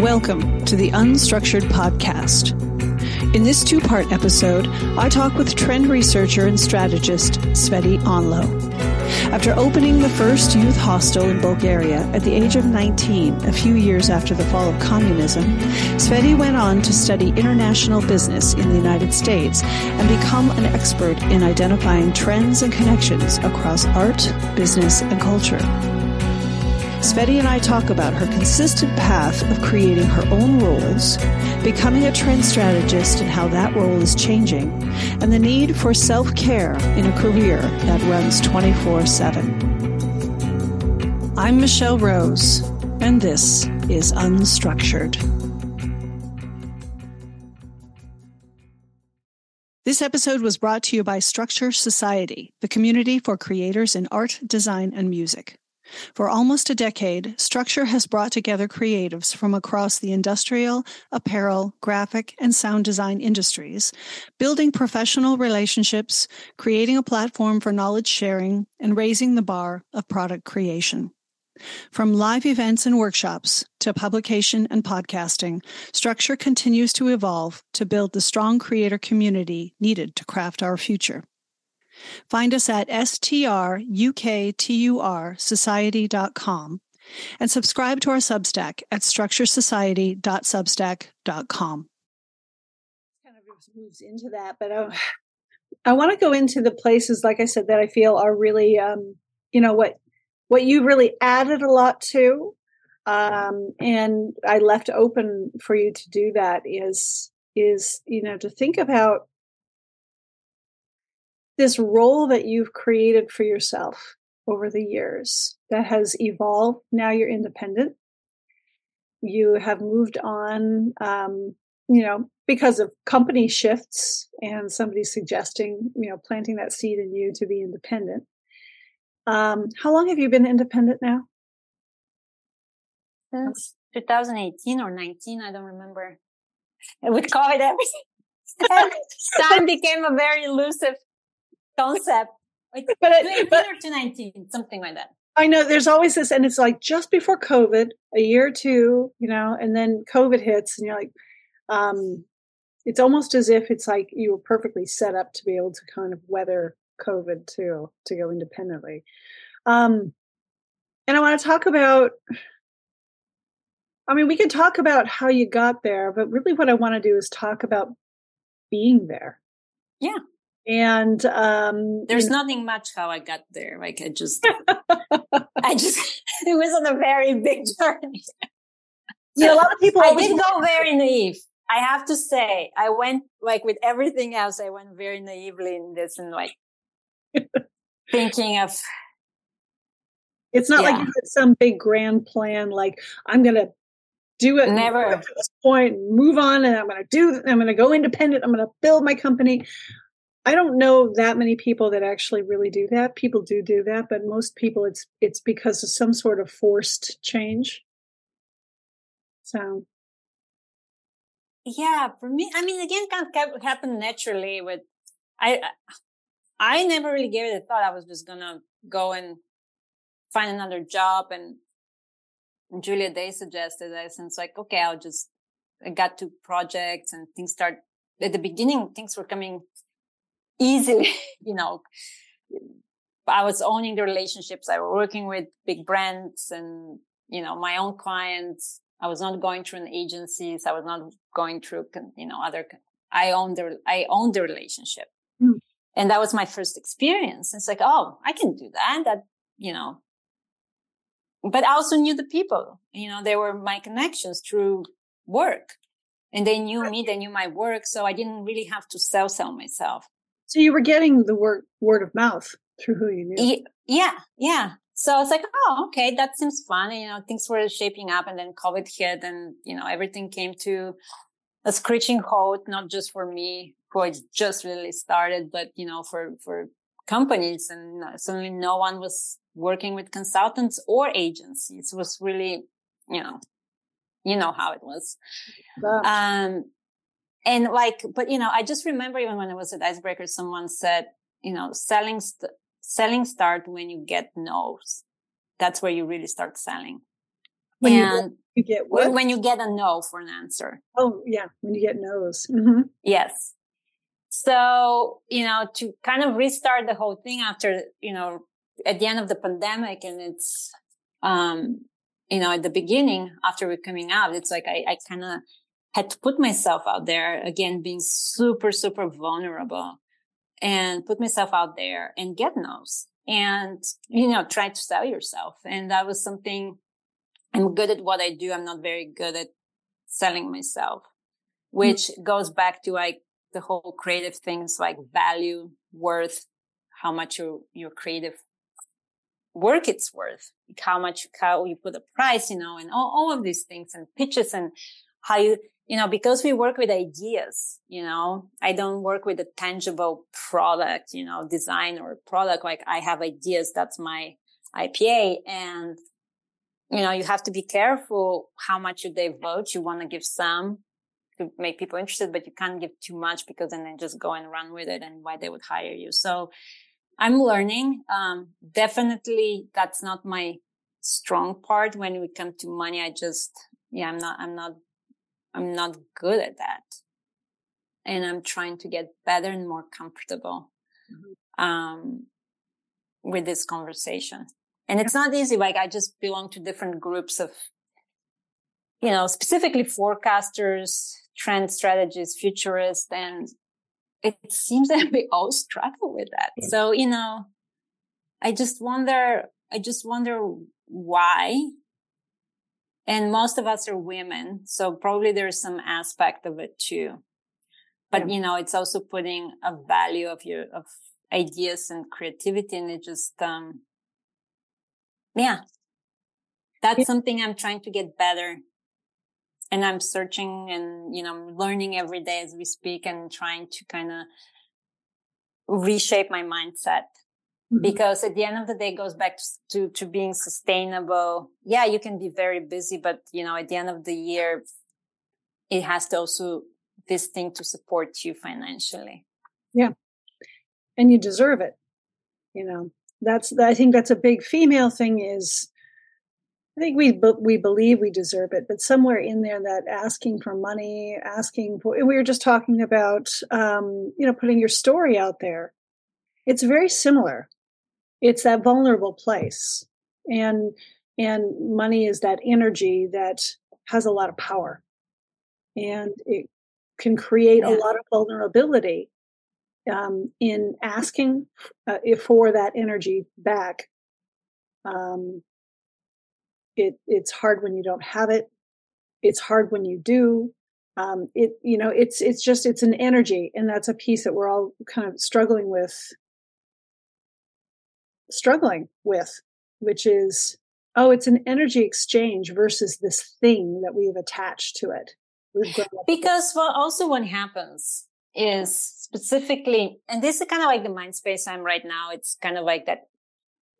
Welcome to the UnStruktured Podcast. In this two part episode, I talk with trend researcher and strategist Tsveti Enlow. After opening the first youth hostel in Bulgaria at the age of 19, a few years after the fall of communism, Tsveti went on to study international business in the United States and become an expert in identifying trends and connections across art, business, and culture. Tsveti and I talk about her consistent path of creating her own roles, becoming a trend strategist and how that role is changing, and the need for self care in a career that runs 24 7. I'm Michelle Rose, and this is UnStruktured. This episode was brought to you by Struktur Society, the community for creators in art, design, and music. For almost a decade, Struktur has brought together creatives from across the industrial, apparel, graphic, and sound design industries, building professional relationships, creating a platform for knowledge sharing, and raising the bar of product creation. From live events and workshops to publication and podcasting, Struktur continues to evolve to build the strong creator community needed to craft our future. Find us at struktursociety.com and subscribe to our Substack at structuresociety.substack.com. Kind of moves into that, but I, I want to go into the places, like I said, that I feel are really, um, you know, what what you really added a lot to, um, and I left open for you to do that is is you know to think about this role that you've created for yourself over the years that has evolved. Now you're independent. You have moved on, um, you know, because of company shifts and somebody suggesting, you know, planting that seed in you to be independent. Um, how long have you been independent now? Since 2018 or 19, I don't remember. With COVID, everything. time became a very elusive concept. Like, but, it, but to 19, something like that. I know there's always this, and it's like just before COVID, a year or two, you know, and then COVID hits, and you're like, um, it's almost as if it's like you were perfectly set up to be able to kind of weather COVID too, to go independently. Um, and I want to talk about, I mean, we can talk about how you got there, but really what I want to do is talk about being there. Yeah and um there's you know, nothing much how i got there. Like i just i just it was on a very big journey. Yeah a lot of people i did go very naive. I have to say i went like with everything else i went very naively in this and like thinking of it's not yeah. like you had some big grand plan like i'm gonna do it never. to this point move on and i'm gonna do i'm gonna go independent i'm gonna build my company I don't know that many people that actually really do that. People do do that, but most people it's it's because of some sort of forced change. So yeah, for me, I mean, again, kind of happened naturally. With I, I never really gave it a thought. I was just gonna go and find another job, and Julia Day suggested this, and it's like, okay, I'll just. I got to projects and things start at the beginning. Things were coming easily, you know, I was owning the relationships. I was working with big brands and, you know, my own clients. I was not going through an agencies. I was not going through, you know, other, I owned the, I owned the relationship. Mm. And that was my first experience. It's like, oh, I can do that. That, you know, but I also knew the people, you know, they were my connections through work and they knew me, they knew my work. So I didn't really have to sell, sell myself. So you were getting the word word of mouth through who you knew. Yeah, yeah. So I was like, oh, okay, that seems fun. And, you know, things were shaping up and then COVID hit and, you know, everything came to a screeching halt, not just for me, who had just really started, but, you know, for, for companies and suddenly no one was working with consultants or agencies. It was really, you know, you know how it was. Um, and like, but you know, I just remember even when I was at Icebreaker, someone said, you know, selling, st- selling start when you get no's. That's where you really start selling. when and you get what? when you get a no for an answer. Oh yeah, when you get no's. Mm-hmm. Yes. So you know to kind of restart the whole thing after you know at the end of the pandemic, and it's um you know at the beginning after we're coming out, it's like I, I kind of had to put myself out there again, being super super vulnerable, and put myself out there and get no's and you know try to sell yourself and that was something I'm good at what I do. I'm not very good at selling myself, which mm-hmm. goes back to like the whole creative things like value, worth, how much your, your creative work it's worth, how much, how you put a price, you know, and all, all of these things and pitches and how you, you know, because we work with ideas, you know, I don't work with a tangible product, you know, design or product. Like I have ideas. That's my IPA. And you know, you have to be careful how much they vote. You want to give some to make people interested, but you can't give too much because then they just go and run with it and why they would hire you. So I'm learning. Um, definitely that's not my strong part when we come to money. I just, yeah, I'm not, I'm not, I'm not good at that. And I'm trying to get better and more comfortable, mm-hmm. um, with this conversation. And it's not easy. Like I just belong to different groups of, you know, specifically forecasters, trend strategists, futurists, and it seems that we all struggle with that. So, you know, I just wonder, I just wonder why. And most of us are women. So probably there's some aspect of it too. But, yeah. you know, it's also putting a value of your, of ideas and creativity and it just, um, yeah that's yeah. something i'm trying to get better and i'm searching and you know I'm learning every day as we speak and trying to kind of reshape my mindset. Because at the end of the day it goes back to to being sustainable. Yeah you can be very busy but you know at the end of the year it has to also this thing to support you financially. Yeah. And you deserve it you know. That's I think that's a big female thing is I think we we believe we deserve it, but somewhere in there that asking for money, asking for we were just talking about um, you know putting your story out there. It's very similar. It's that vulnerable place, and and money is that energy that has a lot of power, and it can create yeah. a lot of vulnerability um, in asking uh, for that energy back. Um, it it's hard when you don't have it. It's hard when you do. Um, it you know it's it's just it's an energy, and that's a piece that we're all kind of struggling with. Struggling with, which is oh, it's an energy exchange versus this thing that we've attached to it. Because well, also what happens is specifically, and this is kind of like the mind space I'm right now. It's kind of like that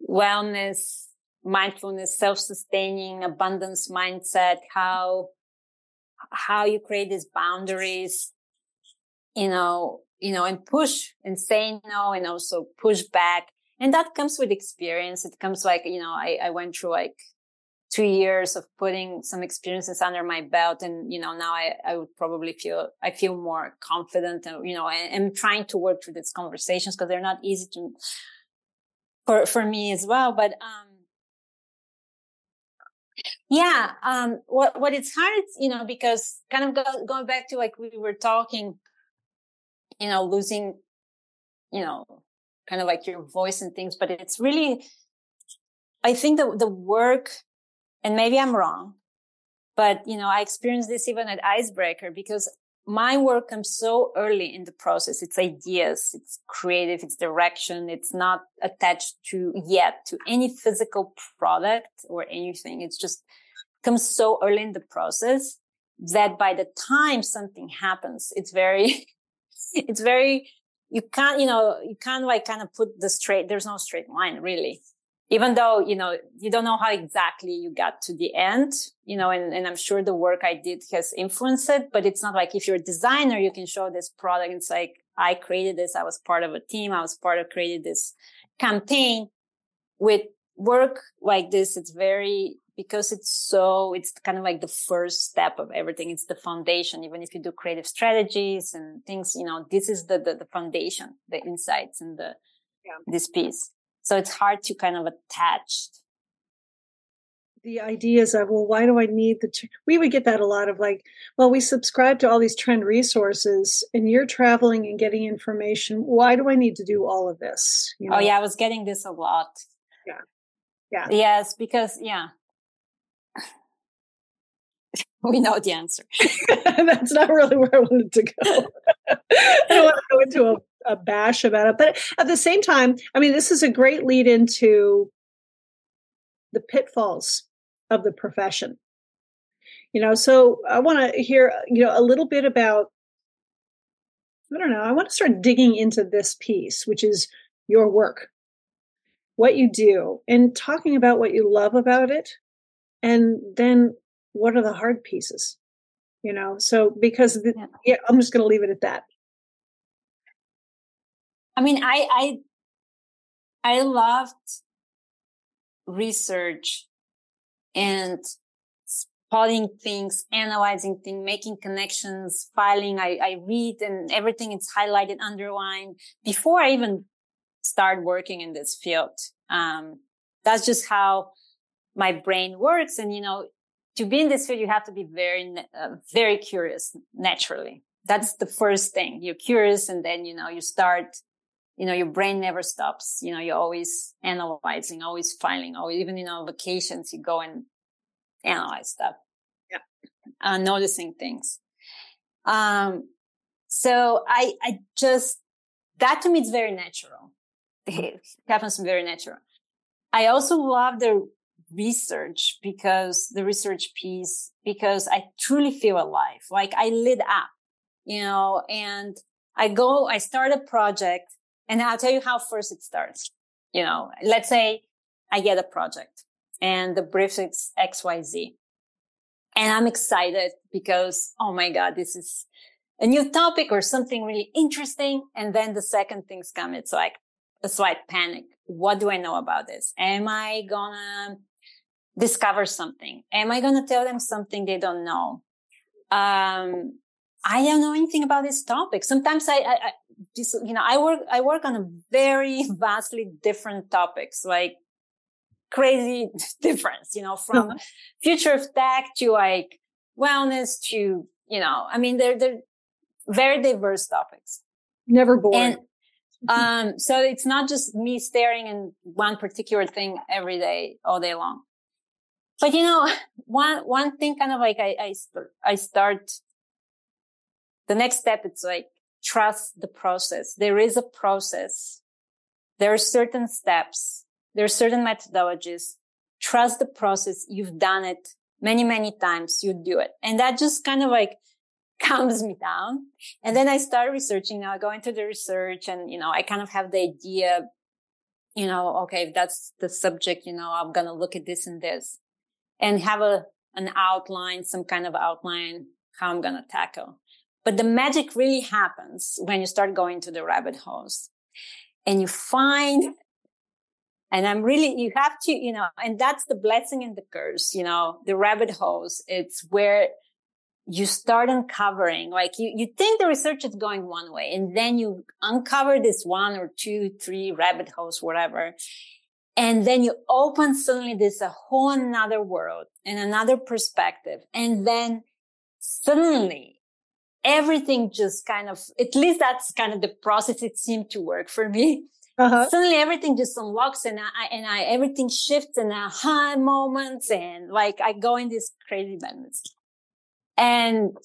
wellness, mindfulness, self-sustaining, abundance mindset, how, how you create these boundaries, you know, you know, and push and say no and also push back. And that comes with experience. It comes like, you know, I, I went through like two years of putting some experiences under my belt and you know now i, I would probably feel i feel more confident and you know I, am trying to work through these conversations because they're not easy to for for me as well but um yeah um what what it's hard you know because kind of go, going back to like we were talking you know losing you know kind of like your voice and things but it's really i think the the work and maybe I'm wrong, but you know, I experienced this even at Icebreaker because my work comes so early in the process. It's ideas, it's creative, it's direction. It's not attached to yet to any physical product or anything. It's just comes so early in the process that by the time something happens, it's very, it's very, you can't, you know, you can't like kind of put the straight, there's no straight line really. Even though you know you don't know how exactly you got to the end you know and, and i'm sure the work i did has influenced it but it's not like if you're a designer you can show this product it's like i created this i was part of a team i was part of created this campaign. With work like this it's very because it's so, it's kind of like the first step of everything. It's the foundation. Even if you do creative strategies and things, you know, this is the, the, the foundation, the insights and the, yeah. this piece. So it's hard to kind of attach the ideas of well why do i need the tr-? we would get that a lot of like well we subscribe to all these trend resources and you're traveling and getting information why do i need to do all of this you oh, know? oh yeah i was getting this a lot yeah yeah yes because yeah we know the answer that's not really where i wanted to go i don't want to go into a, a bash about it but at the same time i mean this is a great lead into the pitfalls of the profession. You know, so I want to hear, you know, a little bit about, I don't know, I want to start digging into this piece, which is your work, what you do, and talking about what you love about it. And then what are the hard pieces? You know, so because the, yeah. yeah, I'm just going to leave it at that. I mean, I, I, I loved research and spotting things, analyzing things, making connections, filing. I, I read and everything is highlighted, underlined before I even start working in this field. Um, that's just how my brain works. And, you know, to be in this field, you have to be very, uh, very curious naturally. That's the first thing. You're curious and then, you know, you start you know, your brain never stops. You know, you're always analyzing, always filing, or even, you know, vacations, you go and analyze stuff. Yeah. Uh, noticing things. Um, so I, I just, that to me is very natural. It happens very natural. I also love the research because the research piece, because I truly feel alive. Like I lit up, you know, and I go, I start a project and I'll tell you how first it starts. You know, let's say I get a project and the brief is XYZ. And I'm excited because, oh my God, this is a new topic or something really interesting. And then the second things come. It's like a slight panic. What do I know about this? Am I gonna discover something? Am I gonna tell them something they don't know? Um, I don't know anything about this topic. Sometimes I, I, I just, you know, I work, I work on a very vastly different topics, like crazy difference, you know, from uh-huh. future of tech to like wellness to, you know, I mean, they're, they're very diverse topics. Never boring. And, um, so it's not just me staring in one particular thing every day, all day long. But you know, one, one thing kind of like I, I, I start the next step, it's like trust the process. There is a process. There are certain steps. There are certain methodologies. Trust the process. You've done it many, many times. You do it. And that just kind of like calms me down. And then I start researching now. I go into the research and, you know, I kind of have the idea, you know, okay, if that's the subject, you know, I'm going to look at this and this and have a, an outline, some kind of outline, how I'm to tackle. But the magic really happens when you start going to the rabbit holes and you find, and I'm really, you have to, you know, and that's the blessing and the curse, you know, the rabbit holes. It's where you start uncovering, like you, you think the research is going one way and then you uncover this one or two, three rabbit holes, whatever. And then you open suddenly this a whole another world and another perspective. And then suddenly everything just kind of, at least that's kind of the process it seemed to work for me. Uh-huh. Suddenly everything just unlocks and I, and I, everything shifts and aha moments and like I go in these crazy moments and,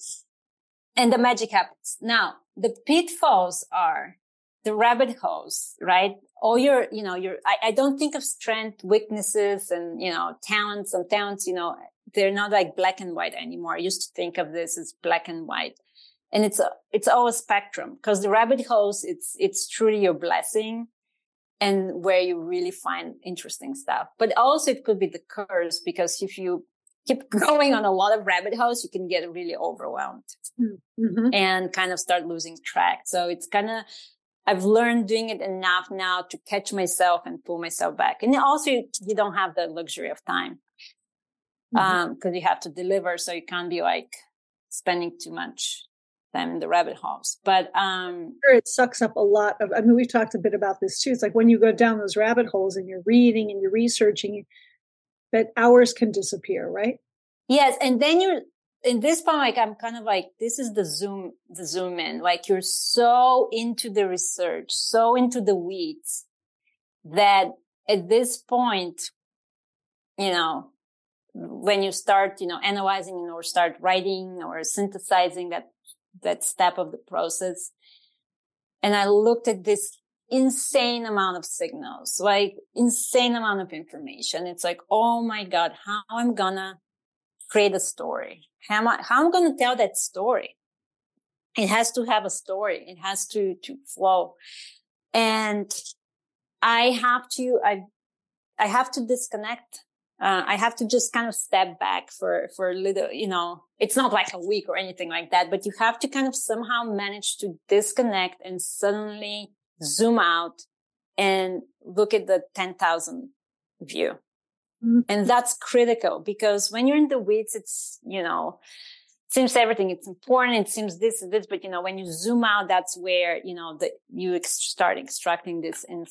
and the magic happens. Now the pitfalls are the rabbit holes, right? All your, you know, your, I, I don't think of strength, weaknesses and, you know, talents. and talents, you know, they're not like black and white anymore. I used to think of this as black and white and it's a, it's all a spectrum because the rabbit holes, it's, it's truly your blessing and where you really find interesting stuff. But also it could be the curse because if you keep going on a lot of rabbit holes, you can get really overwhelmed mm-hmm. and kind of start losing track. So it's kind of, I've learned doing it enough now to catch myself and pull myself back. And also you don't have the luxury of time. mm-hmm. um because you have to deliver so you can't be like spending too much time in the rabbit holes but um it sucks up a lot of i mean we've talked a bit about this too it's like when you go down those rabbit holes and you're reading and you're researching that hours can disappear right yes and then you're in this point like i'm kind of like this is the zoom the zoom in. Like you're so into the research so into the weeds that at this point you know when you start you know analyzing or start writing or synthesizing that that step of the process. And i looked at this insane amount of signals like insane amount of information. It's like oh my god how i'm gonna create a story how am I, how am i'm gonna tell that story? It has to have a story. It has to to flow. And i have to i i have to disconnect uh, I have to just kind of step back for, for a little, you know, it's not like a week or anything like that, but you have to kind of somehow manage to disconnect and suddenly zoom out and look at the 10,000 view. Mm-hmm. And that's critical because when you're in the weeds, it's, you know, seems everything it's important. It seems this and this, but you know, when you zoom out, that's where, you know, that you ex- start extracting this in,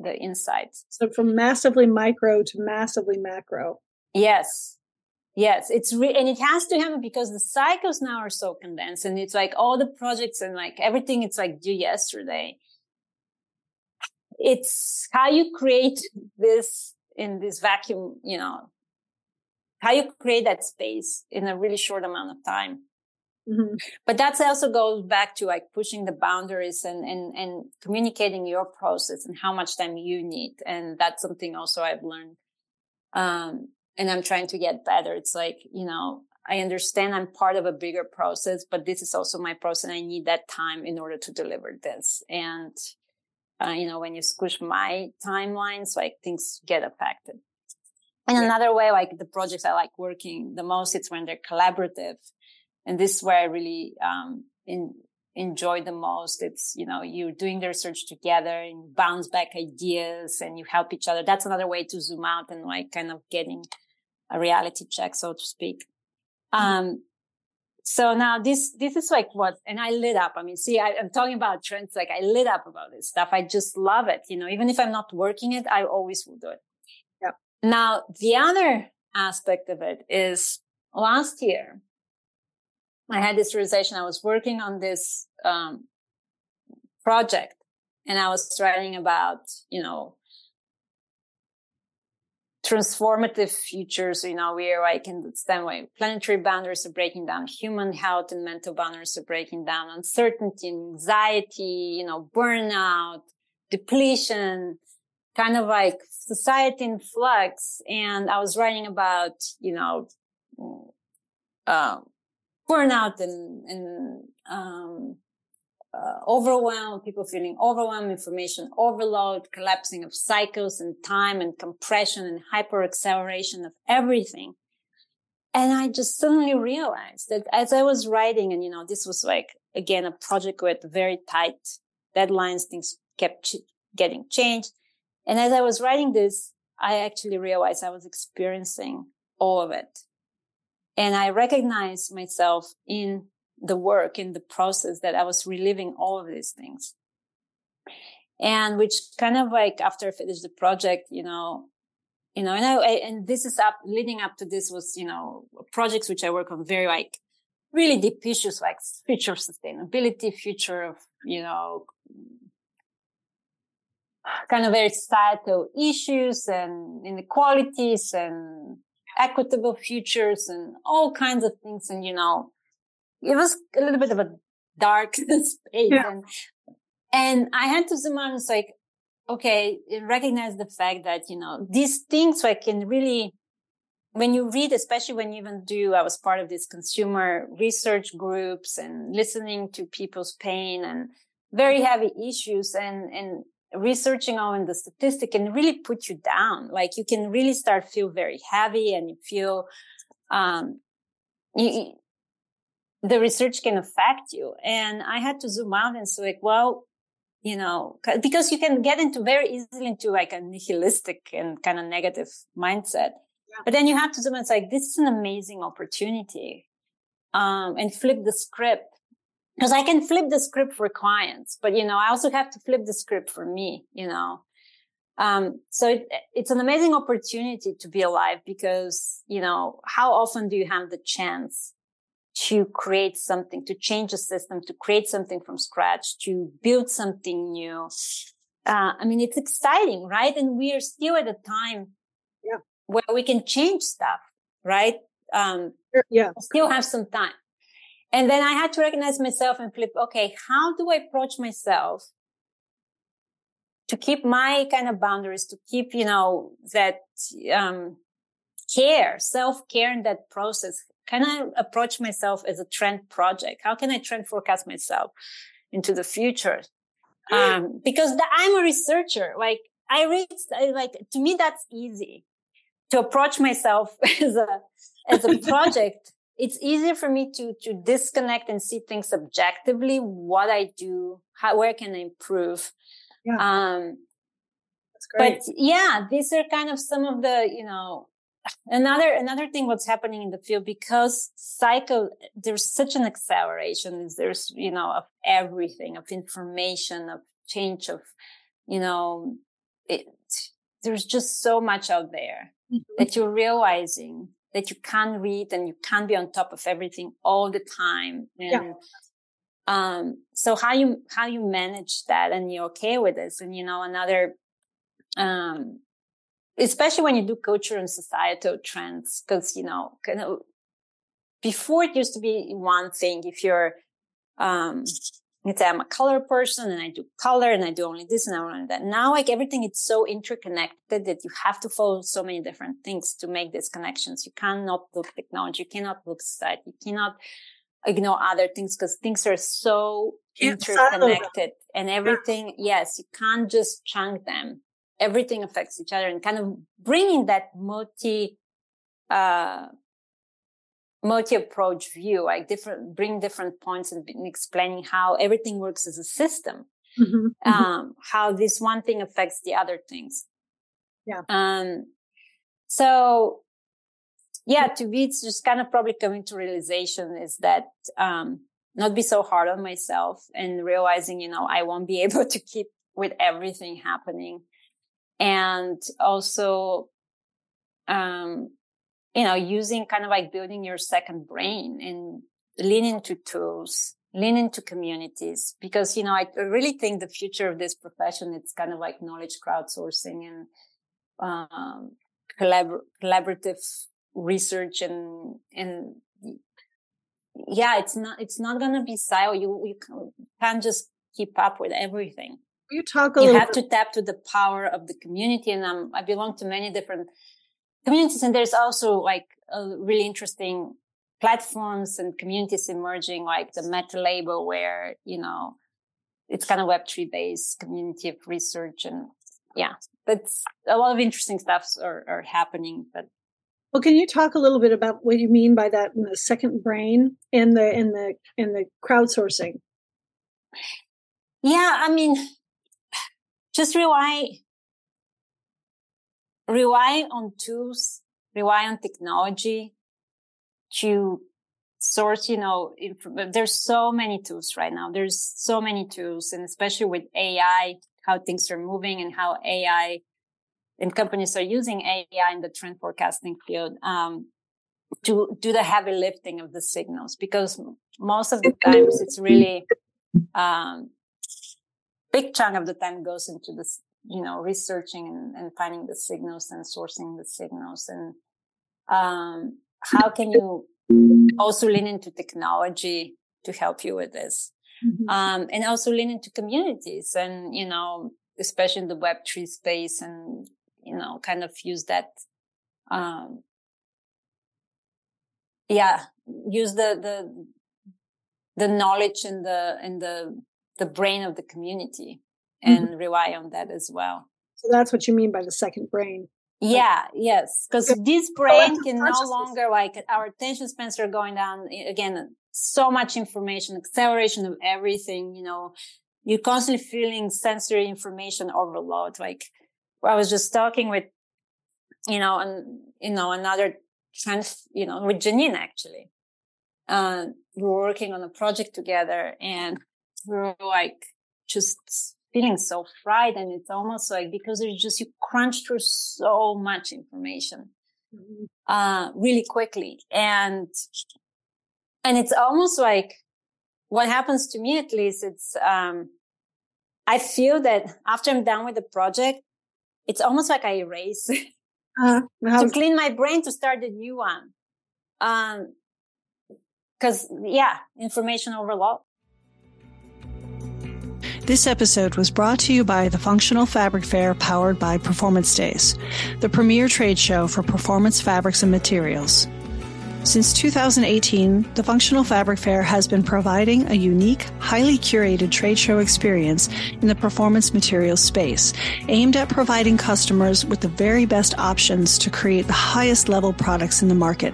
the insights. So from massively micro to massively macro. Yes. Yes, it's re- and it has to happen because the cycles now are so condensed and it's like all the projects and like everything it's like due yesterday. It's how you create this in this vacuum, you know, how you create that space in a really short amount of time. Mm-hmm. But that also goes back to like pushing the boundaries and, and, and communicating your process and how much time you need. And that's something also I've learned. Um, and I'm trying to get better. It's like, you know, I understand I'm part of a bigger process, but this is also my process. I need that time in order to deliver this. And, uh, you know, when you squish my timelines, like things get affected. And yeah. another way, like the projects I like working the most, it's when they're collaborative and this is where I really um, in, enjoy the most. It's you know you're doing the research together and bounce back ideas and you help each other. That's another way to zoom out and like kind of getting a reality check, so to speak. Um, so now this this is like what and i lit up. I mean see I, am talking about trends like i lit up about this stuff. I just love it you know? Even if i'm not working it i always will do it. Yeah now the other aspect of it is last year I had this realization. I was working on this um, project, and I was writing about, you know, transformative futures. You know, where I can understand why planetary boundaries are breaking down, human health and mental boundaries are breaking down, uncertainty, anxiety, you know, burnout, depletion, kind of like society in flux. And I was writing about, you know, um, burnout and, and um, uh, overwhelm, people feeling overwhelmed, information overload, collapsing of cycles and time and compression and hyper acceleration of everything. And I just suddenly realized that as I was writing, and you know, this was like, again, a project with very tight deadlines, things kept ch- getting changed. And as I was writing this, I actually realized I was experiencing all of it. And I recognized myself in the work, in the process that I was reliving all of these things. And which kind of like after I finished the project, you know, you know, and I, and this is up leading up to this was, you know, projects which I work on very like really deep issues like future sustainability, future of, you know, kind of very societal issues and inequalities and equitable futures and all kinds of things. And, you know, it was a little bit of a dark space. Yeah. And, and I had to zoom out and it's like, okay, recognize the fact that, you know, these things I can really, when you read, especially when you even do, I was part of these consumer research groups and listening to people's pain and very heavy issues and, and researching on the statistic can really put you down. Like you can really start feel very heavy and you feel, um, you, the research can affect you. And I had to zoom out and say like, well, you know, because you can get into very easily into like a nihilistic and kind of negative mindset. But then you have to do it's like, this is an amazing opportunity. Um, and flip the script because I can flip the script for clients, but you know, I also have to flip the script for me, you know. Um, so it, it's an amazing opportunity to be alive because, you know, how often do you have the chance to create something, to change a system, to create something from scratch, to build something new? Uh, I mean, it's exciting, right? And we are still at a time yeah. where we can change stuff, right? Um, yeah. Still have some time. And then I had to recognize myself and flip, okay, how do I approach myself to keep my kind of boundaries, to keep, you know, that, um, care, self care in that process? Can I approach myself as a trend project? How can I trend forecast myself into the future? Um, because the, I'm a researcher. Like I read, like to me, that's easy to approach myself as a, as a project it's easier for me to to disconnect and see things objectively what i do how where can i improve yeah. um That's great. but yeah these are kind of some of the you know another another thing what's happening in the field because psycho there's such an acceleration Is there's you know of everything of information of change of you know it there's just so much out there mm-hmm. that you're realizing that you can't read and you can't be on top of everything all the time. And, yeah. um, so how you, how you manage that and you're okay with this. And, you know, another, um, especially when you do culture and societal trends, because, you know, kind of before it used to be one thing if you're, um, let's say I'm a color person and I do color and I do only this and I only that. Now, like everything, it's so interconnected that you have to follow so many different things to make these connections. You cannot look technology. You cannot look society. You cannot ignore other things because things are so interconnected and everything. Yes, you can't just chunk them. Everything affects each other and kind of bringing that multi, uh, multi-approach view, like different, bring different points and explaining how everything works as a system. Mm-hmm, mm-hmm. Um, how this one thing affects the other things. Yeah. Um, so yeah, to be, it's just kind of probably coming to realization is that, um, not be so hard on myself and realizing, you know, I won't be able to keep with everything happening. And also, um, you know, using kind of like building your second brain and leaning to tools, leaning to communities, because, you know, I really think the future of this profession, it's kind of like knowledge crowdsourcing and, um, collabor- collaborative research and, and yeah, it's not, it's not to be silo. You, you can't just keep up with everything. You talk a you little have to tap to the power of the community. And um, I belong to many different communities. And there's also like really interesting platforms and communities emerging, like the Metalabel, where, you know, it's kind of Web3 based community of research. And yeah, but a lot of interesting stuffs are, are happening. But well, can you talk a little bit about what you mean by that in the second brain and the in the in the crowdsourcing? Yeah, I mean, just rely rely on tools, rely on technology to source, you know, inf- there's so many tools right now. There's so many tools and especially with AI, how things are moving and how AI and companies are using AI in the trend forecasting field, um, to do the heavy lifting of the signals because most of the times it's really, um, big chunk of the time goes into this you know, researching and, and finding the signals and sourcing the signals. And, um, how can you also lean into technology to help you with this? Mm-hmm. Um, and also lean into communities and, you know, especially in the Web3 space and, you know, kind of use that, um, yeah, use the, the, the knowledge and the, and the, the brain of the community and mm-hmm. rely on that as well. So that's what you mean by the second brain. Yeah, yes, because this brain can no longer like our attention spans are going down again. So much information, acceleration of everything. You know, you're constantly feeling sensory information overload. Like I was just talking with you know, and, you know, another trans, you know, with Janine actually. Uh, we were working on a project together and were like just feeling so fried. And it's almost like because it's just, you crunch through so much information, mm-hmm. uh, really quickly. And, and it's almost like what happens to me, at least, it's, um, I feel that after I'm done with the project, it's almost like I erase uh, to clean my brain to start a new one. Um, cause yeah, information overload. This episode was brought to you by the Functional Fabric Fair powered by Performance Days, the premier trade show for performance fabrics and materials. Since 2018, the Functional Fabric Fair has been providing a unique, highly curated trade show experience in the performance materials space, aimed at providing customers with the very best options to create the highest level products in the market.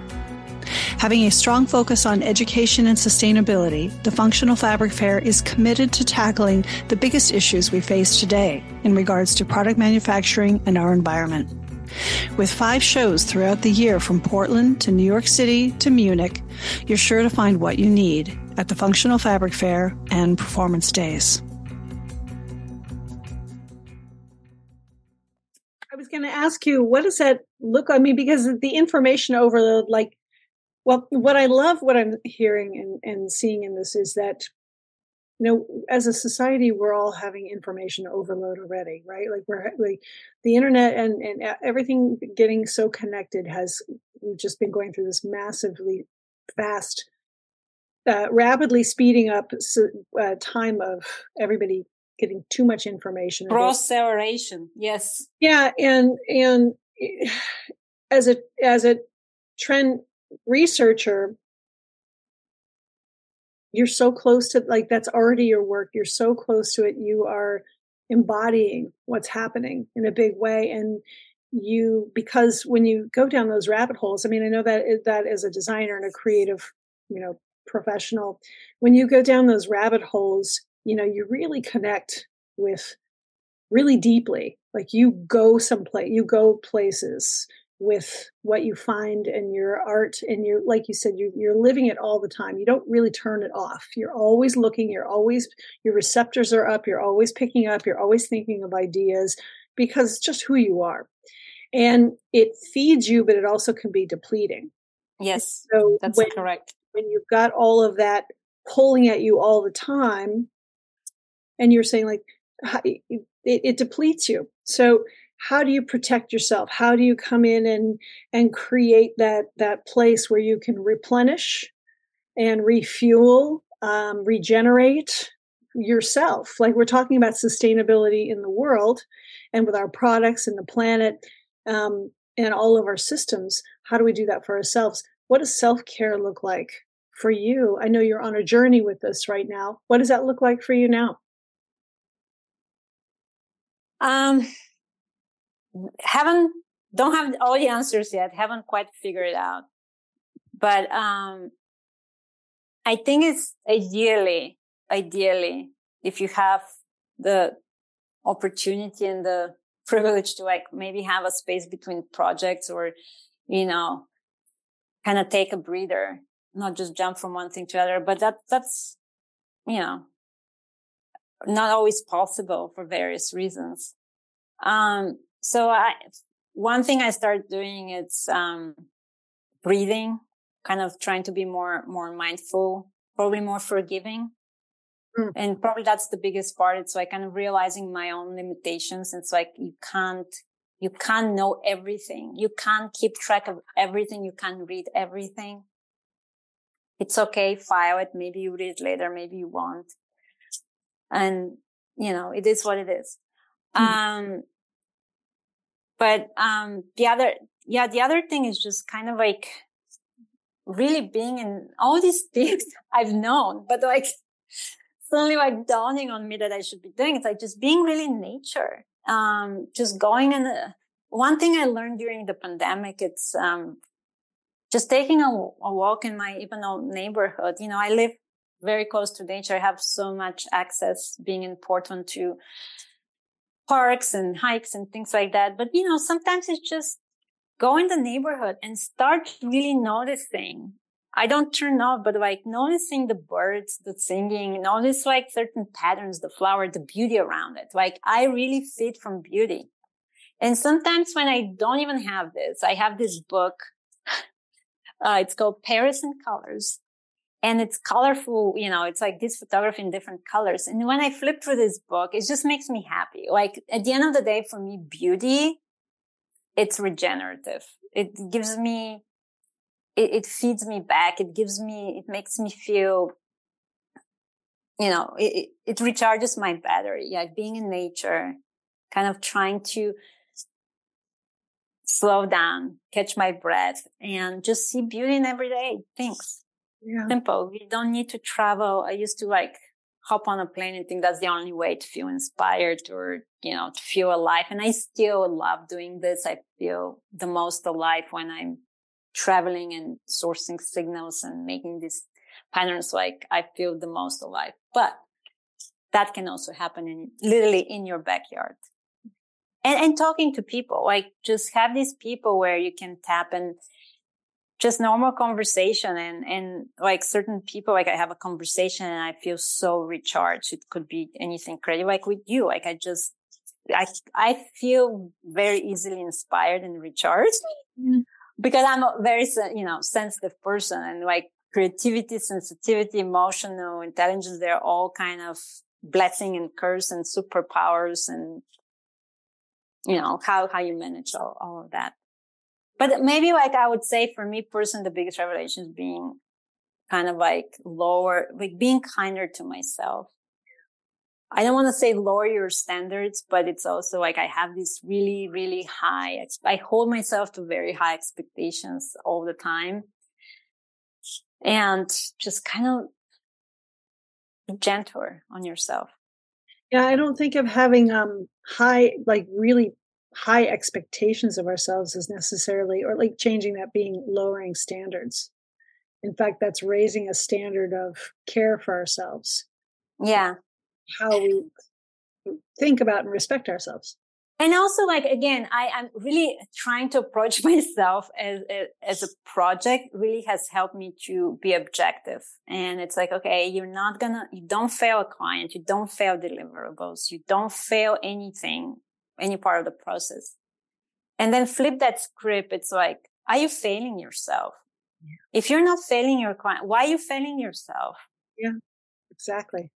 Having a strong focus on education and sustainability, the Functional Fabric Fair is committed to tackling the biggest issues we face today in regards to product manufacturing and our environment. With five shows throughout the year from Portland to New York City to Munich, you're sure to find what you need at the Functional Fabric Fair and Performance Days. I was going to ask you, what does that look? I mean, because the information overload, like, well, what I love, what I'm hearing and, and seeing in this is that you know as a society we're all having information overload already right? Like we're like the internet and and everything getting so connected has we've just been going through this massively fast uh, rapidly speeding up uh, time of everybody getting too much information cross acceleration yes. Yeah and and as a as a trend researcher you're so close to like that's already your work you're so close to it you are embodying what's happening in a big way and you because when you go down those rabbit holes i mean i know that that as a designer and a creative you know professional when you go down those rabbit holes you know you really connect with really deeply like you go someplace you go places with what you find in your art and you're like you said you, you're living it all the time. You don't really turn it off. You're always looking you're always your receptors are up you're always picking up you're always thinking of ideas because it's just who you are. And it feeds you but it also can be depleting. Yes so that's when, correct. when you've got all of that pulling at you all the time and you're saying like it, it depletes you. So how do you protect yourself? How do you come in and and create that that place where you can replenish and refuel um, regenerate yourself? Like we're talking about sustainability in the world and with our products and the planet um, and all of our systems how do we do that for ourselves? What does self-care look like for you? I know you're on a journey with this right now. What does that look like for you now? Um haven't don't have all the answers yet haven't quite figured it out. But um i think it's ideally ideally if you have the opportunity and the privilege to like maybe have a space between projects or you know kind of take a breather not just jump from one thing to another but that that's you know not always possible for various reasons. Um so I, one thing I started doing is, um, breathing, kind of trying to be more, more mindful, probably more forgiving. Mm. And probably that's the biggest part. It's like kind of realizing my own limitations. It's like you can't, you can't know everything. You can't keep track of everything. You can't read everything. It's okay. File it. Maybe you read it later. Maybe you won't. And, you know, it is what it is. Mm. Um, but um, the other, yeah, the other thing is just kind of like really being in all these things I've known, but like suddenly like dawning on me that I should be doing. It's like just being really in nature. Um, just going in. The, one thing I learned during the pandemic, it's um, just taking a, a walk in my even old neighborhood. You know, I live very close to nature. I have so much access being in Portland to parks and hikes and things like that. But, you know, sometimes it's just go in the neighborhood and start really noticing. I don't turn off, but like noticing the birds, the singing, notice like certain patterns, the flower, the beauty around it. Like I really feed from beauty. And sometimes when I don't even have this, I have this book. Uh, it's called Paris in Colors and it's colorful. You know, it's like this photography in different colors. And when I flip through this book, it just makes me happy. Like at the end of the day, for me, beauty, it's regenerative. It gives me, it, it feeds me back. It gives me, it makes me feel, you know, it, it recharges my battery. Yeah. Being in nature, kind of trying to slow down, catch my breath and just see beauty in everyday things. Yeah. Simple. We don't need to travel. I used to like hop on a plane and think that's the only way to feel inspired or, you know, to feel alive. And I still love doing this. I feel the most alive when I'm traveling and sourcing signals and making these patterns like I feel the most alive. But that can also happen in literally in your backyard. And, and talking to people, like just have these people where you can tap and just normal conversation and, and like certain people, like I have a conversation and I feel so recharged. It could be anything crazy, like with you. Like I just, I, I feel very easily inspired and recharged mm-hmm. because I'm a very, you know, sensitive person and like creativity, sensitivity, emotional intelligence, they're all kind of blessing and curse and superpowers and, you know, how, how you manage all, all of that but maybe like I would say for me personally, the biggest revelation is being kind of like lower, like being kinder to myself. I don't want to say lower your standards, but it's also like I have these really, really high, I hold myself to very high expectations all the time and just kind of gentler on yourself. Yeah, I don't think of having um high, like really high expectations of ourselves is necessarily, or like changing that being lowering standards. In fact, that's raising a standard of care for ourselves. Yeah. How we think about and respect ourselves. And also, like again, I am really trying to approach myself as as a project. Really has helped me to be objective. And it's like, okay, you're not gonna, you don't fail a client, you don't fail deliverables, you don't fail anything any part of the process. And then flip that script. It's like, are you failing yourself? Yeah. If you're not failing your client, why are you failing yourself? Yeah, exactly.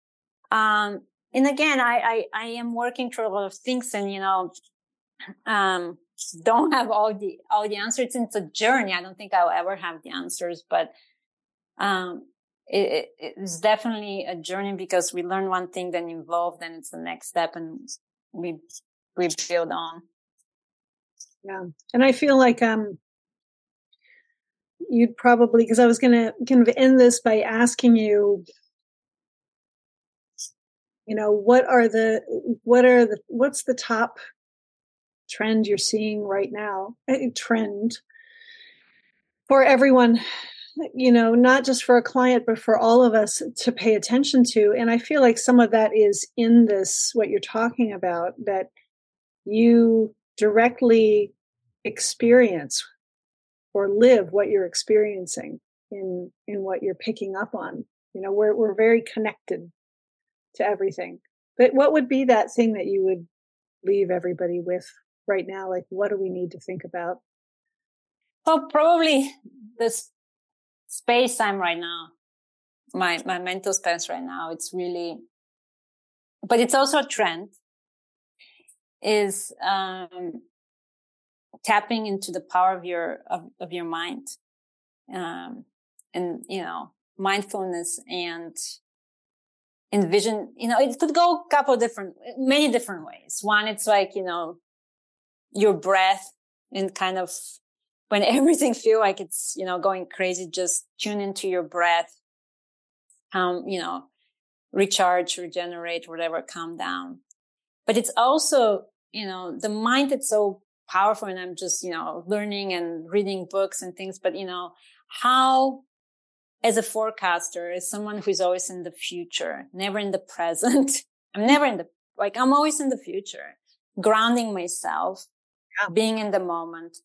Um, and again, I, I, I am working through a lot of things and, you know, um, don't have all the, all the answers. It's a journey. I don't think I'll ever have the answers, but, um, it, it, it's definitely a journey because we learn one thing, then evolve, then it's the next step and we we build on. Yeah. And I feel like um you'd probably because I was gonna kind of end this by asking you you know what are the what are the what's the top trend you're seeing right now trend for everyone you know not just for a client but for all of us to pay attention to and i feel like some of that is in this what you're talking about that you directly experience or live what you're experiencing in in what you're picking up on. You know we're we're very connected to everything. But what would be that thing that you would leave everybody with right now? Like what do we need to think about? Well probably this space i'm right now. My my mental space right now it's really but it's also a trend is um, tapping into the power of your of, of your mind um, and you know mindfulness and envision you know it could go a couple different many different ways. One it's like you know your breath and kind of when everything feel like it's you know going crazy just tune into your breath um you know recharge regenerate whatever calm down. But it's also, you know, the mind it's so powerful and I'm just, you know, learning and reading books and things, but you know, how as a forecaster, as someone who's always in the future, never in the present. I'm never in the, like, I'm always in the future, grounding myself, yeah. being in the moment.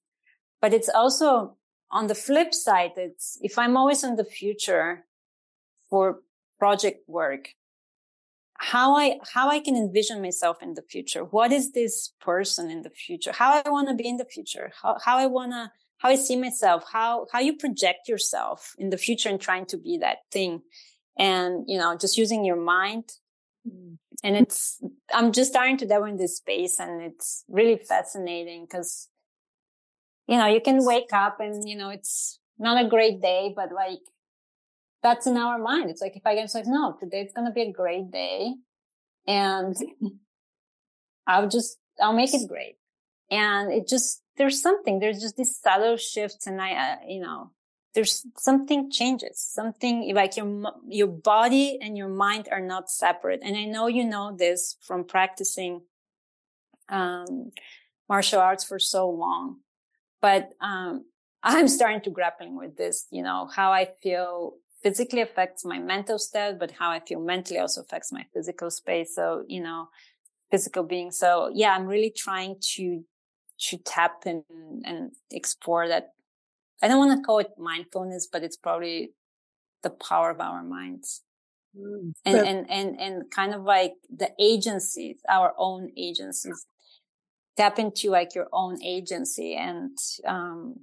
but it's also on the flip side, it's if I'm always in the future for project work, how I how I can envision myself in the future. What is this person in the future? How I want to be in the future? How how I want to how I see myself? How how you project yourself in the future and trying to be that thing, and you know just using your mind. Mm. And it's I'm just starting to dabble in this space, and it's really fascinating because you know you can wake up and you know it's not a great day, but like that's in our mind. It's like if I get like, no, today it's gonna be a great day, and I'll just I'll make it great. And it just there's something there's just these subtle shifts, and I uh, you know there's something changes, something like your your body and your mind are not separate. And I know you know this from practicing um, martial arts for so long, but um, I'm starting to grappling with this. You know how I feel physically affects my mental state, but how I feel mentally also affects my physical space. So, you know, physical being. So yeah, I'm really trying to, to tap in and explore that. I don't want to call it mindfulness, but it's probably the power of our minds. Mm, and, and, and, and kind of like the agencies, our own agencies, tap into like your own agency and, um,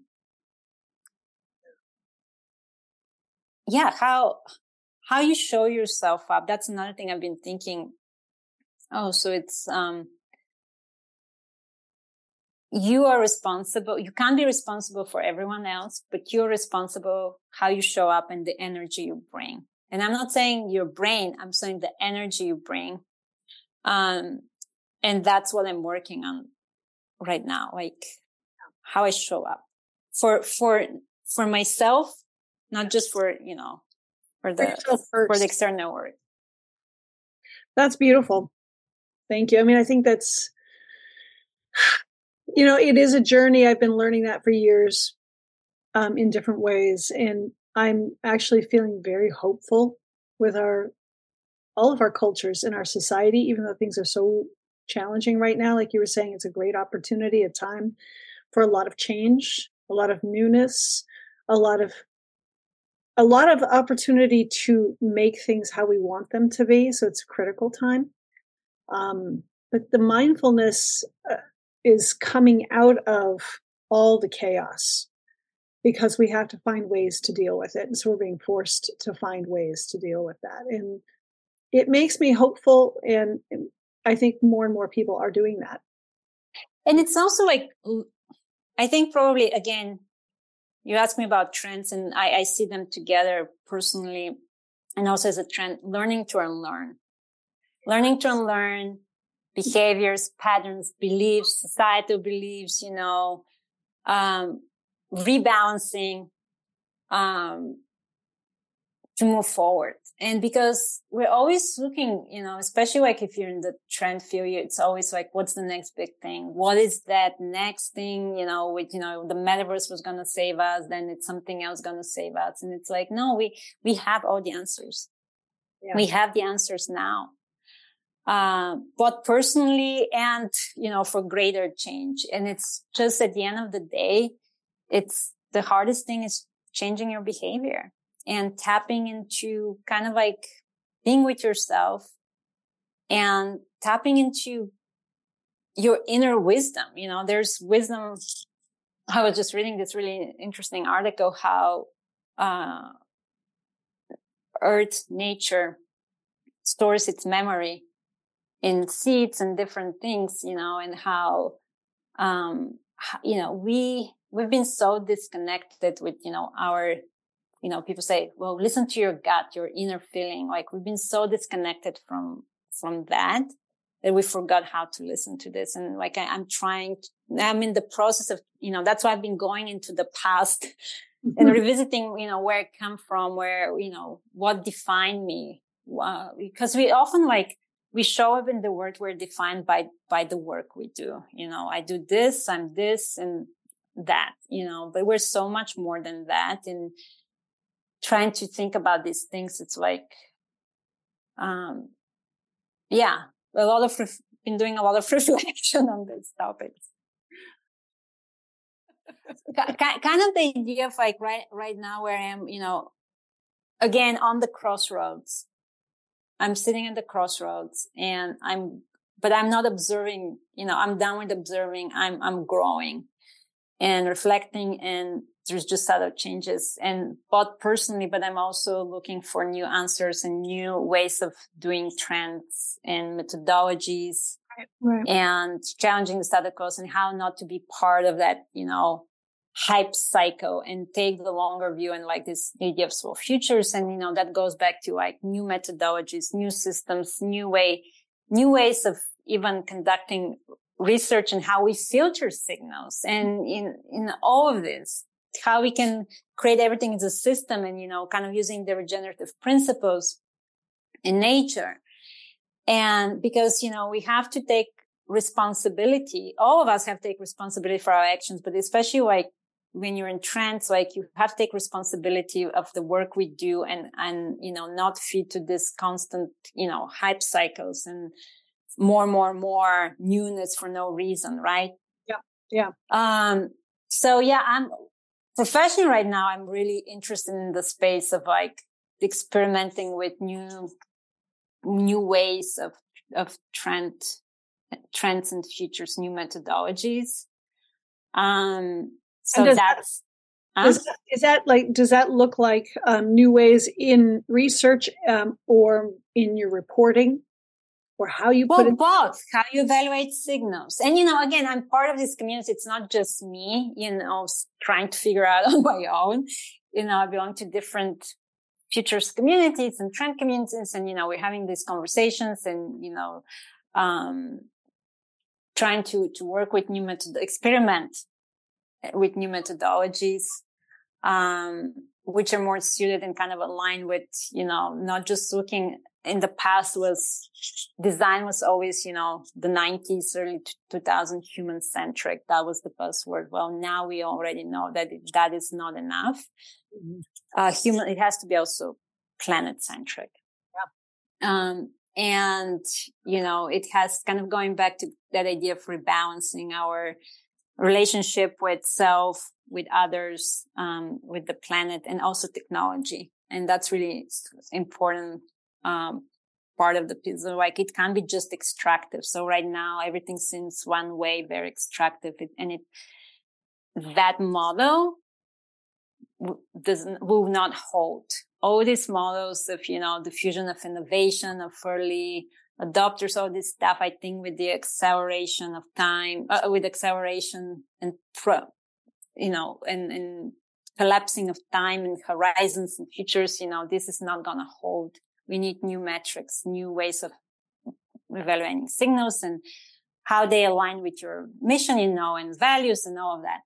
yeah, how, how you show yourself up. That's another thing I've been thinking. Oh, so it's, um, you are responsible. You can't be responsible for everyone else, but you're responsible how you show up and the energy you bring. And I'm not saying your brain, I'm saying the energy you bring. Um, and that's what I'm working on right now, like how I show up for, for, for myself not just for you know for the for the external world that's beautiful. Thank you. I mean i think that's you know it is a journey. I've been learning that for years um, in different ways and i'm actually feeling very hopeful with our all of our cultures in our society even though things are so challenging right now. Like you were saying it's a great opportunity a time for a lot of change a lot of newness a lot of a lot of opportunity to make things how we want them to be. So it's a critical time. Um, but the mindfulness uh, is coming out of all the chaos because we have to find ways to deal with it. And so we're being forced to find ways to deal with that. And it makes me hopeful. And I think more and more people are doing that. And it's also like, I think probably again, you asked me about trends and I, I see them together personally and also as a trend, learning to unlearn, learning to unlearn behaviors, patterns, beliefs, societal beliefs, you know, um, rebalancing, um, to move forward. And because we're always looking, you know, especially like if you're in the trend field, it's always like, what's the next big thing? What is that next thing? You know, with, you know, the metaverse was going to save us. Then it's something else going to save us. And it's like, no, we, we have all the answers. Yeah. We have the answers now. Uh, but personally and, you know, for greater change. And it's just at the end of the day, it's the hardest thing is changing your behavior and tapping into kind of like being with yourself and tapping into your inner wisdom. You know, there's wisdom. I was just reading this really interesting article how, uh, earth, nature stores its memory in seeds and different things, you know, and how, um, you know, we, we've been so disconnected with, you know, our you know, people say, well, listen to your gut, your inner feeling. Like we've been so disconnected from, from that that we forgot how to listen to this. And like I, am trying, to, I'm in the process of, you know, that's why I've been going into the past and mm-hmm. revisiting, you know, where I come from, where, you know, what defined me. Uh, because we often like, we show up in the world we're defined by, by the work we do. You know, I do this, I'm this and that, you know, but we're so much more than that. And, trying to think about these things, it's like, um, yeah, a lot of, ref- been doing a lot of reflection on these topics. kind of the idea of like right right now where I am, you know, again on the crossroads. I'm sitting at the crossroads and I'm but I'm not observing, you know, I'm done with observing. I'm I'm growing and reflecting and there's just other changes and both personally, but I'm also looking for new answers and new ways of doing trends and methodologies right. and challenging the status quo and how not to be part of that, you know, hype cycle and take the longer view and like this idea of slow futures. And, you know, that goes back to like new methodologies, new systems, new way, new ways of even conducting research and how we filter signals and in, in all of this, how we can create everything as a system and, you know, kind of using the regenerative principles in nature. And because, you know, we have to take responsibility. All of us have to take responsibility for our actions, but especially like when you're in trance, like you have to take responsibility of the work we do and, and, you know, not feed to this constant, you know, hype cycles and more, more, more newness for no reason, right? Yeah. Yeah. Um, so yeah, I'm professionally right now. I'm really interested in the space of like experimenting with new, new ways of, of trend, trends and futures, new methodologies. Um, so that's, that, huh? is, that, is, that like, does that look like um, new ways in research um, or in your reporting? Or how you well, put it both how you evaluate signals. And you know again i'm part of this community. It's not just me you know trying to figure out on my own. You know i belong to different futures communities and trend communities and you know we're having these conversations and you know um trying to to work with new method experiment with new methodologies um which are more suited and kind of aligned with you know not just looking in the past was design was always, you know, the 90s, early 2000 human centric. That was the buzzword. Well, now we already know that it, that is not enough. Mm-hmm. Uh, human, it has to be also planet centric. Yeah. Um, and, you know, it has kind of going back to that idea of rebalancing our relationship with self, with others, um, with the planet and also technology. And that's really important um, part of the pizza. Like it can be just extractive. So right now everything seems one way, very extractive, and it that model doesn't will not hold. All these models of you know the fusion of innovation of early adopters, all this stuff. I think with the acceleration of time, uh, with acceleration and pro, you know, and and collapsing of time and horizons and futures, you know, this is not gonna hold we need new metrics, new ways of evaluating signals and how they align with your mission, you know, and values and all of that.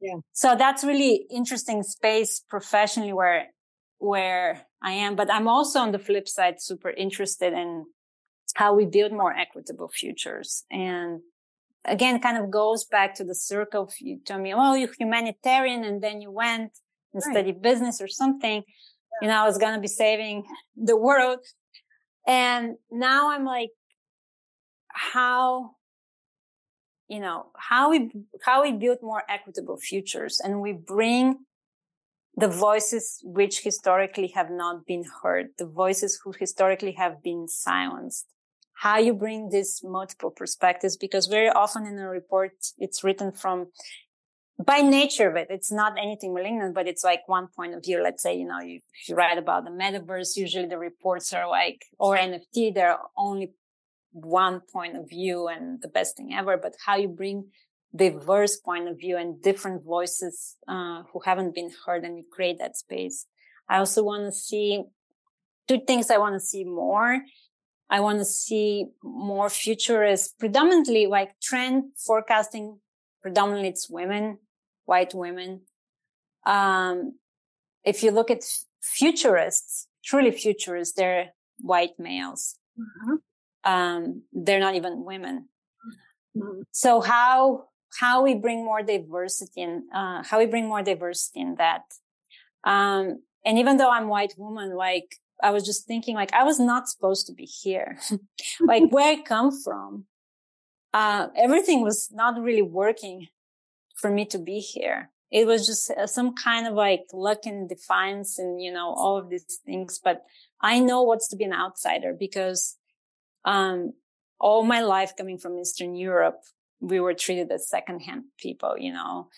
Yeah. So that's really interesting space professionally where, where I am. But I'm also on the flip side, super interested in how we build more equitable futures. And again, kind of goes back to the circle. Of you told me, oh, you're humanitarian and then you went and right. studied business or something you know, I was going to be saving the world. And now I'm like, how, you know, how we, how we build more equitable futures and we bring the voices which historically have not been heard, the voices who historically have been silenced. How you bring these multiple perspectives, because very often in a report, it's written from by nature of it, it's not anything malignant, but it's like one point of view. Let's say, you know, you, you write about the metaverse, usually the reports are like, or NFT, they're only one point of view and the best thing ever. But how you bring diverse point of view and different voices, uh, who haven't been heard and you create that space. I also want to see two things I want to see more. I want to see more futurists, predominantly like trend forecasting predominantly it's women, white women. Um, if you look at futurists, truly futurists, they're white males. Mm-hmm. Um, they're not even women. Mm-hmm. So how, how we bring more diversity in, uh, how we bring more diversity in that. Um, and even though I'm white woman, like I was just thinking, like I was not supposed to be here. like where I come from, uh, everything was not really working for me to be here. it was just uh, some kind of like luck and defiance and, you know, all of these things. But I know what's to be an outsider because, um, all my life coming from Eastern Europe, we were treated as secondhand people, you know.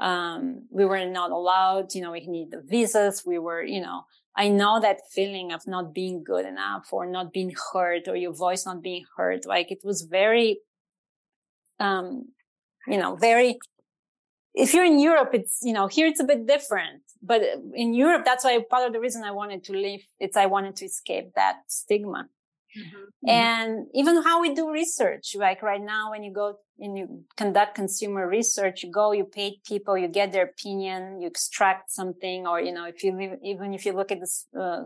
Um, we were not allowed, you know, we need the visas. We were, you know, I know that feeling of not being good enough or not being heard or your voice not being heard. Like it was very, um, you know, very, if you're in Europe, it's, you know, here it's a bit different, but in Europe, that's why part of the reason I wanted to leave, it's I wanted to escape that stigma. Mm-hmm. And even how we do research, like right now, when you go and you conduct consumer research, you go, you pay people, you get their opinion, you extract something, or, you know, if you even if you look at the, uh,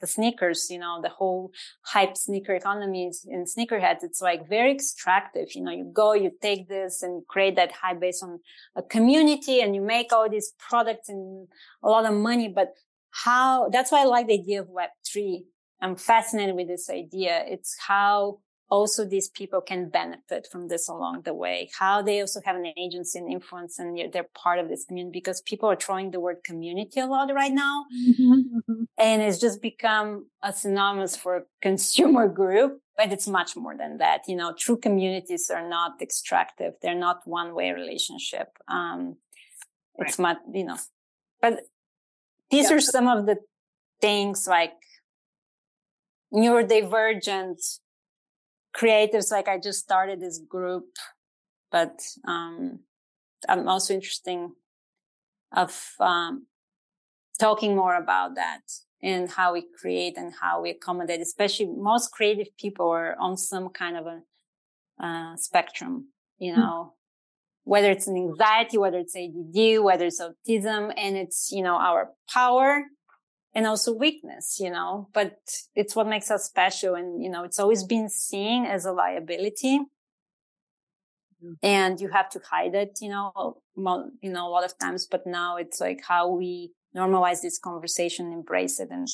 the sneakers, you know, the whole hype sneaker economy in sneakerheads, it's like very extractive. You know, you go, you take this and create that hype based on a community and you make all these products and a lot of money. But how, that's why I like the idea of Web3 I'm fascinated with this idea. It's how also these people can benefit from this along the way, how they also have an agency and influence and they're part of this community because people are throwing the word community a lot right now. Mm-hmm. And it's just become a synonymous for consumer group, but it's much more than that. You know, true communities are not extractive. They're not one way relationship. Um, right. it's not, you know, but these yeah. are some of the things like neurodivergent creatives. Like I just started this group, but um, I'm also interesting of um, talking more about that and how we create and how we accommodate. Especially most creative people are on some kind of a uh, spectrum, you hmm. know. Mm. Whether it's an anxiety, whether it's ADD, whether it's autism, and it's, you know, our power and also weakness, you know, but it's what makes us special. And, you know, it's always been seen as a liability. Mm-hmm. And you have to hide it, you know, you know, a lot of times, but now it's like how we normalize this conversation, embrace it. And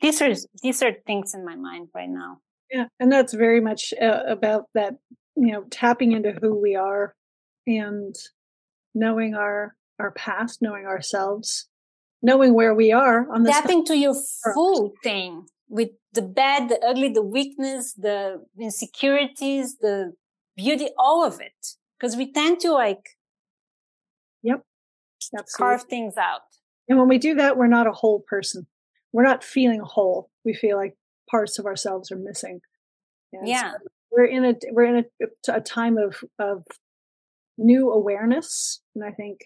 these are, these are things in my mind right now. Yeah. And that's very much uh, about that, you know, tapping into who we are and knowing our, our past, knowing ourselves knowing where we are on the tapping to your full thing with the bad, the ugly, the weakness, the insecurities, the beauty, all of it. Because we tend to like, yep, Absolutely. carve things out. And when we do that, we're not a whole person. We're not feeling whole. We feel like parts of ourselves are missing. And yeah, so we're in a we're in a, a time of of new awareness, and I think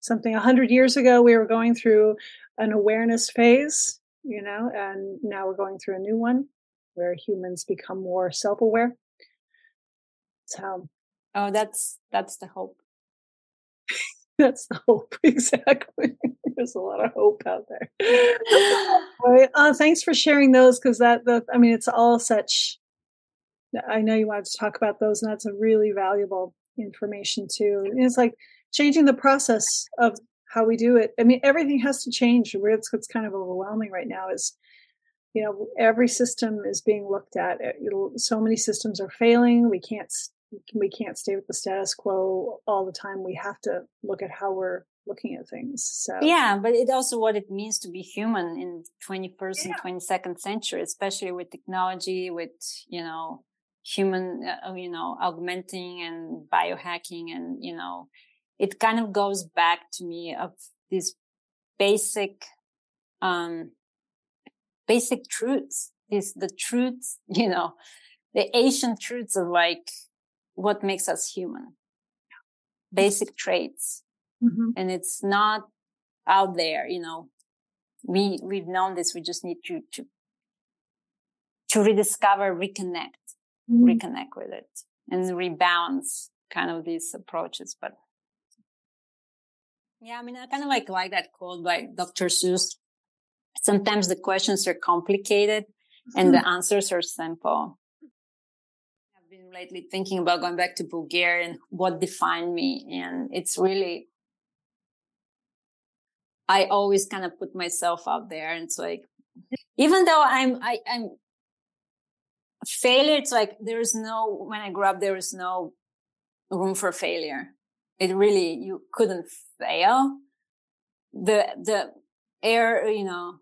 something a hundred years ago we were going through an awareness phase, you know, and now we're going through a new one where humans become more self-aware. So, oh, that's that's the hope. that's the hope, exactly. There's a lot of hope out there. uh, thanks for sharing those because that, the, I mean, it's all such. I know you wanted to talk about those, and that's a really valuable information too. it's like changing the process of how we do it. I mean, everything has to change. It's what's kind of overwhelming right now is, you know, every system is being looked at. So many systems are failing. We can't we can't stay with the status quo all the time. We have to look at how we're looking at things. So yeah, but it also what it means to be human in 21st yeah. and 22nd century, especially with technology, with you know human, uh, you know, augmenting and biohacking, and you know it kind of goes back to me of these basic, um, basic truths. These, the truths, you know, the ancient truths of like what makes us human. Basic traits. Mm-hmm. And it's not out there, you know, we, we've known this. We just need to, to, to rediscover, reconnect, mm-hmm. reconnect with it and rebalance kind of these approaches. But yeah, I mean, I kind of like like that quote by Dr. Seuss. Sometimes the questions are complicated and the mm-hmm. answers are simple. I've been lately thinking about going back to Bulgaria and what defined me. And it's really, I always kind of put myself out there. And it's like, even though I'm, I, I'm failure, it's like there is no, when I grew up, there was no room for failure. It really, you couldn't fail. The, the air, you know,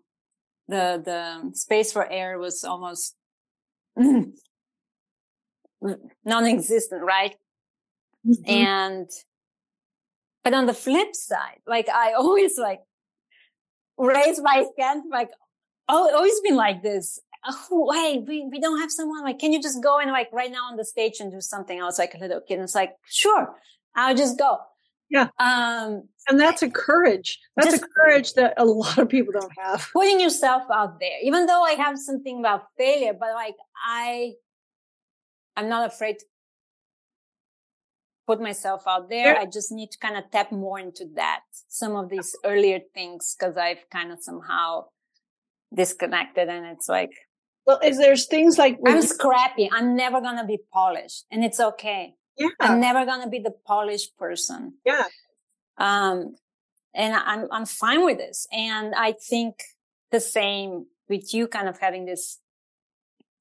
the, the space for air was almost non-existent, right? Mm-hmm. And, but on the flip side, like I always like raise my hand, like, oh, always been like this. Oh, hey, we, we don't have someone like, can you just go and like right now on the stage and do something else like a little kid? And it's like, sure, I'll just go. Yeah. Um, and that's a courage. That's a courage that a lot of people don't have. Putting yourself out there, even though I have something about failure, but like I, I'm not afraid to put myself out there. I just need to kind of tap more into that. Some of these earlier things because I've kind of somehow disconnected and it's like, well, is there's things like I'm scrappy. I'm never going to be polished and it's okay. Yeah. I'm never going to be the polished person. Yeah. Um, and I'm, I'm fine with this. And I think the same with you kind of having this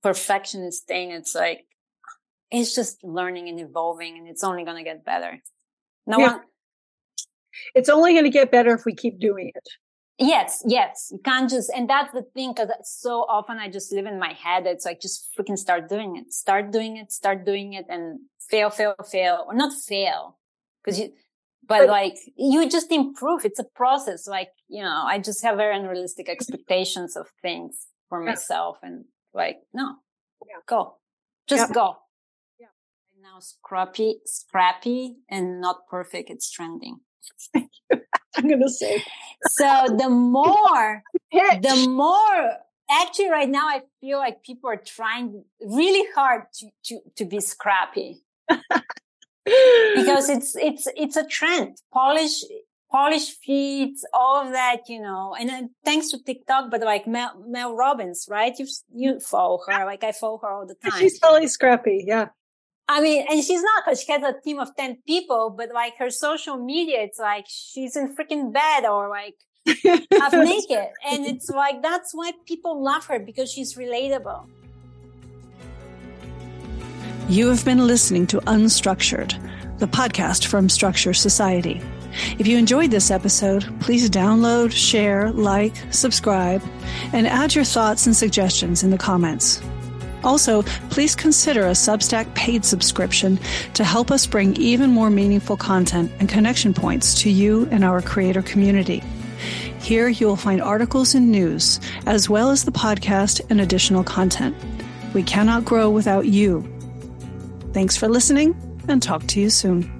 perfectionist thing. It's like, it's just learning and evolving and it's only going to get better. No yeah. one. It's only going to get better if we keep doing it. Yes, yes. You can't just, and that's the thing, cause so often I just live in my head. It's like, just freaking start doing it, start doing it, start doing it and fail, fail, fail, or not fail. Cause you, but, but like you just improve. It's a process. Like, you know, I just have very unrealistic expectations of things for myself and like, no, yeah. go, just yeah. go. Yeah. Now scrappy, scrappy and not perfect. It's trending. Thank you. I'm going to say. So the more, the more actually right now I feel like people are trying really hard to, to, to be scrappy. Because it's, it's, it's a trend. Polish, polish feet, all of that, you know, and thanks to TikTok, but like Mel, Mel Robbins, right? You, you follow her. Like I follow her all the time. She's totally scrappy. Yeah. I mean, and she's not because she has a team of 10 people, but like her social media, it's like she's in freaking bed or like half naked. And it's like, that's why people love her because she's relatable. You have been listening to UnStruktured, the podcast from Struktur Society. If you enjoyed this episode, please download, share, like, subscribe, and add your thoughts and suggestions in the comments. Also, please consider a Substack paid subscription to help us bring even more meaningful content and connection points to you and our creator community. Here you will find articles and news, as well as the podcast and additional content. We cannot grow without you. Thanks for listening and talk to you soon.